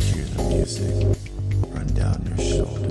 Hear the music run down your shoulder.